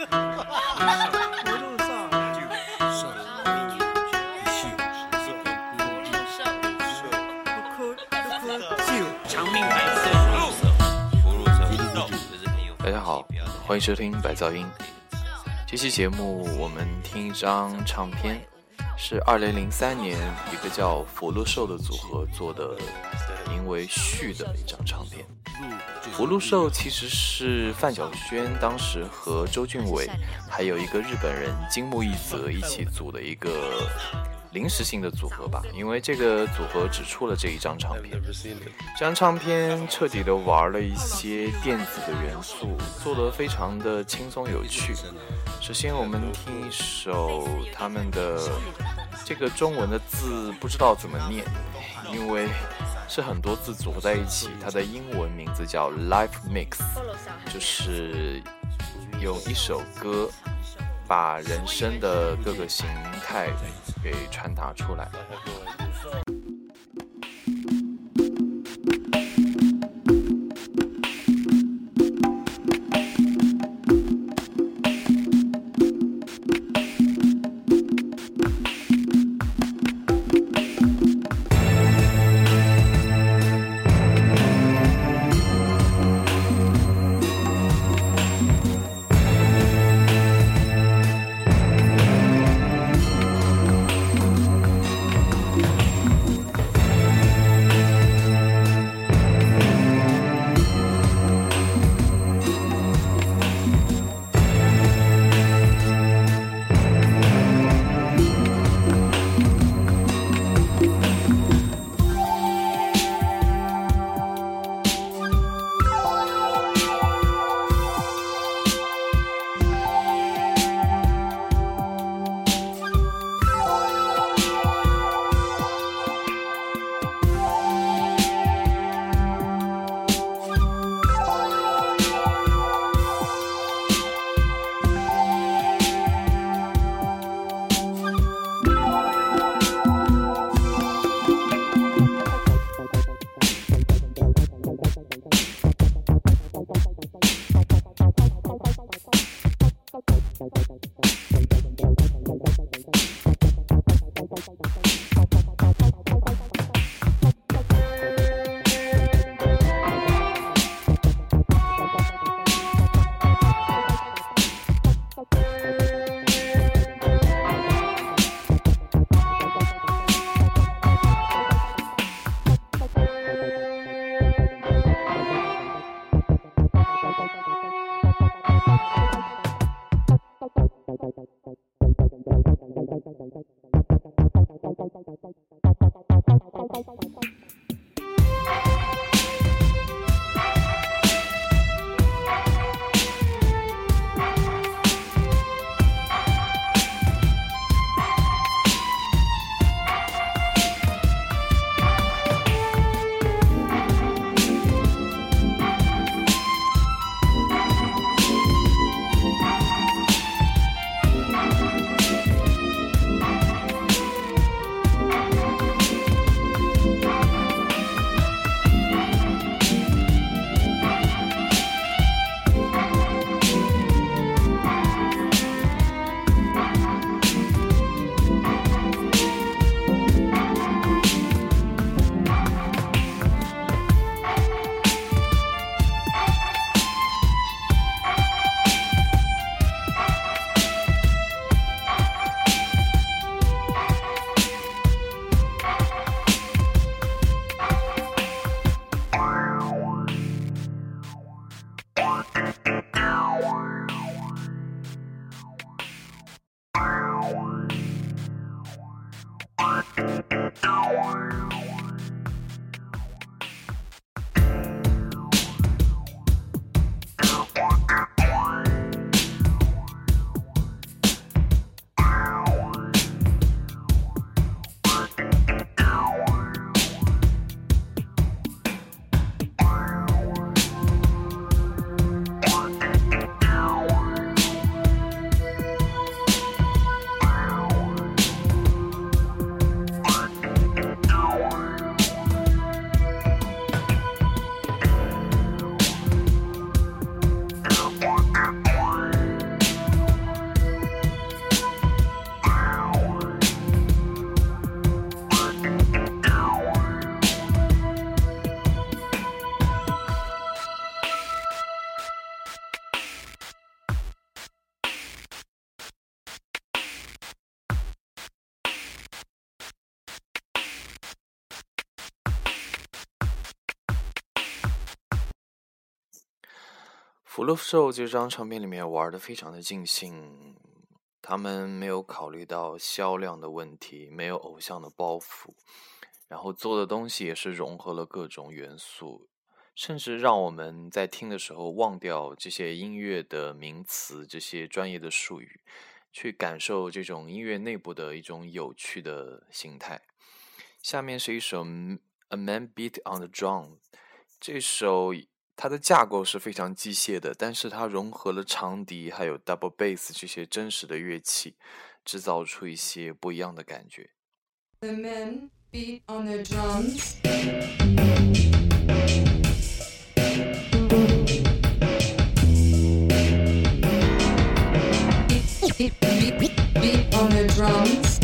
大家好，欢迎收听白噪音。这期节目我们听一张唱片，是二零零三年一个叫福禄寿的组合做的，名为《序》的一张唱片。福禄寿其实是范晓萱当时和周俊伟还有一个日本人金木一泽一起组的一个。临时性的组合吧，因为这个组合只出了这一张唱片。这张唱片彻底的玩了一些电子的元素，做得非常的轻松有趣。首先，我们听一首他们的这个中文的字不知道怎么念，因为是很多字组合在一起。它的英文名字叫 Life Mix，就是用一首歌。把人生的各个形态给传达出来。福禄寿这张唱片里面玩的非常的尽兴，他们没有考虑到销量的问题，没有偶像的包袱，然后做的东西也是融合了各种元素，甚至让我们在听的时候忘掉这些音乐的名词、这些专业的术语，去感受这种音乐内部的一种有趣的形态。下面是一首《A Man Beat on the Drum》，这首。它的架构是非常机械的，但是它融合了长笛还有 double bass 这些真实的乐器，制造出一些不一样的感觉。The men beat on their drums. Beat, beat, beat, beat on their drums.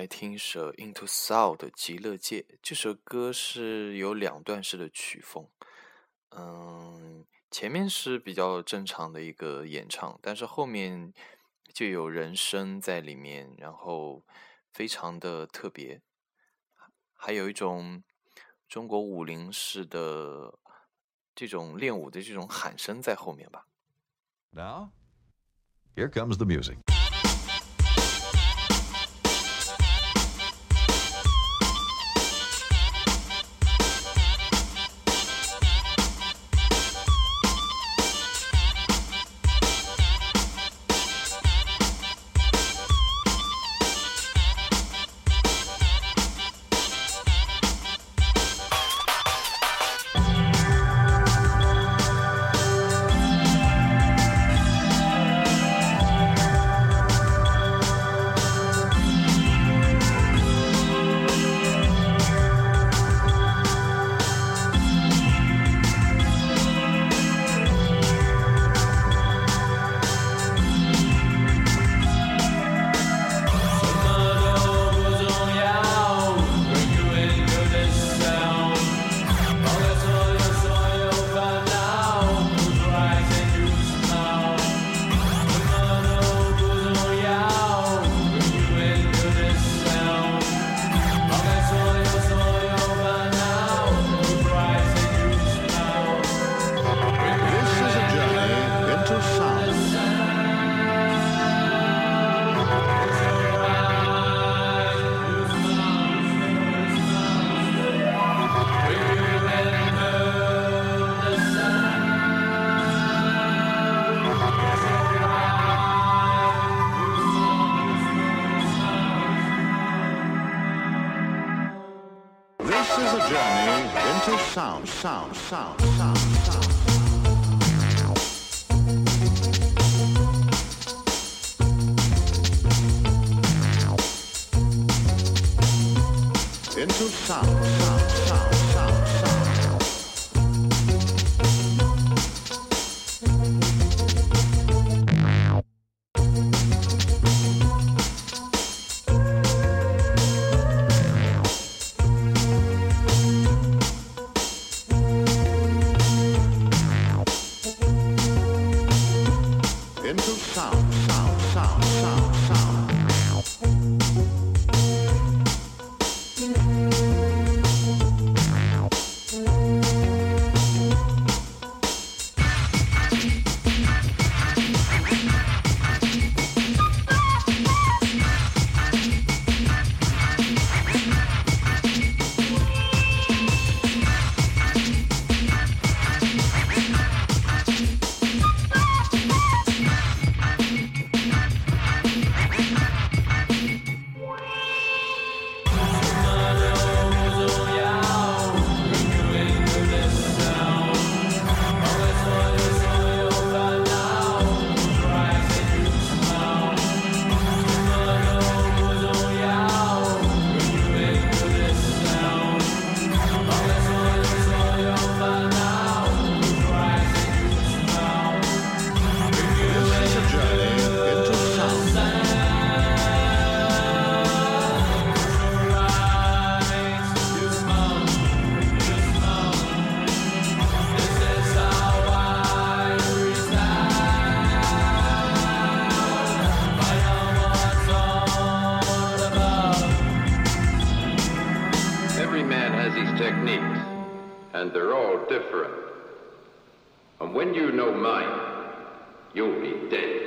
来听一首《Into Soul》的《极乐界》。这首歌是有两段式的曲风，嗯，前面是比较正常的一个演唱，但是后面就有人声在里面，然后非常的特别，还有一种中国武林式的这种练武的这种喊声在后面吧。Now, here comes the music. Is a into sound, sound, sound, sound, sound. Into sound, Into sound, sound, sound, sound, sound. Know mine, you'll be dead.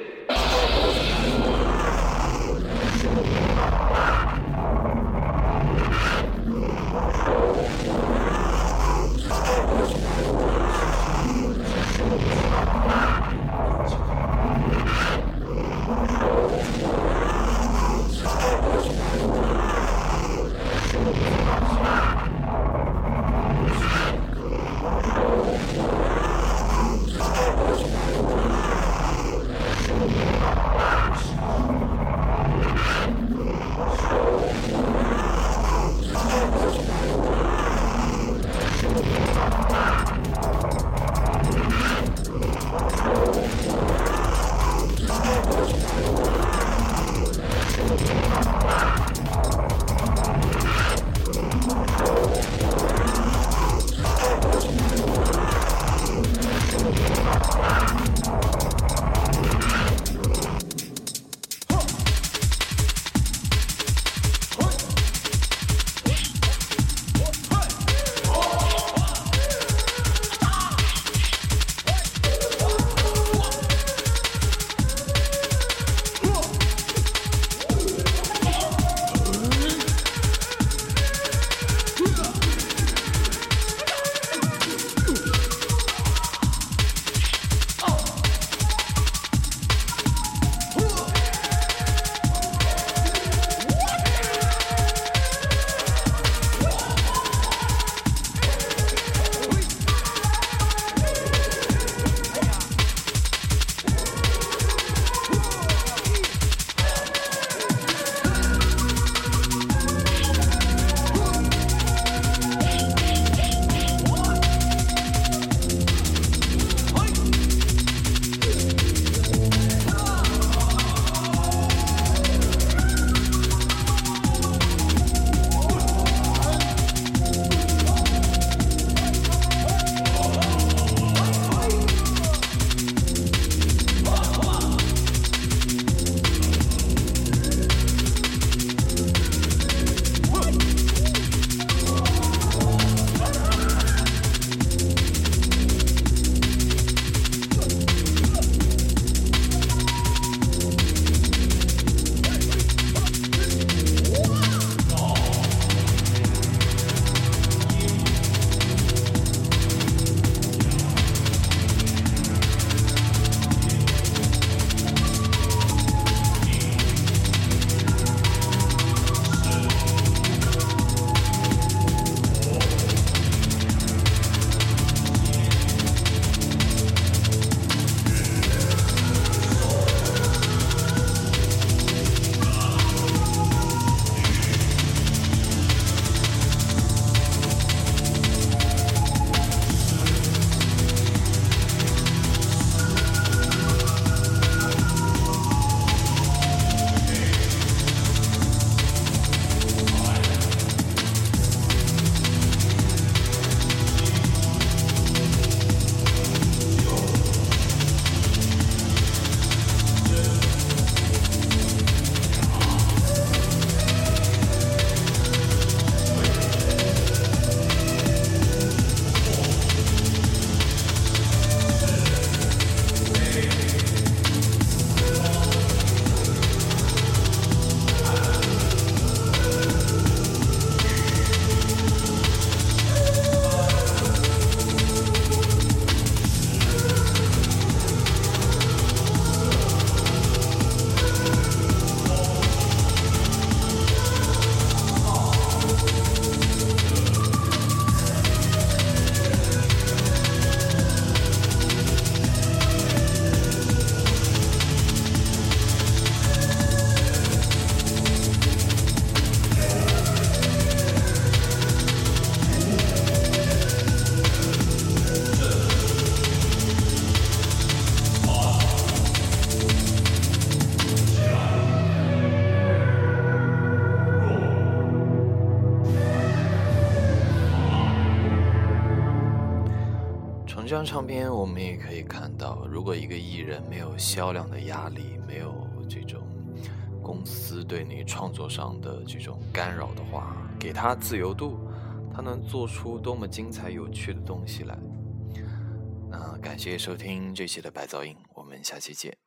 这张唱片，我们也可以看到，如果一个艺人没有销量的压力，没有这种公司对你创作上的这种干扰的话，给他自由度，他能做出多么精彩有趣的东西来。那感谢收听这期的白噪音，我们下期见。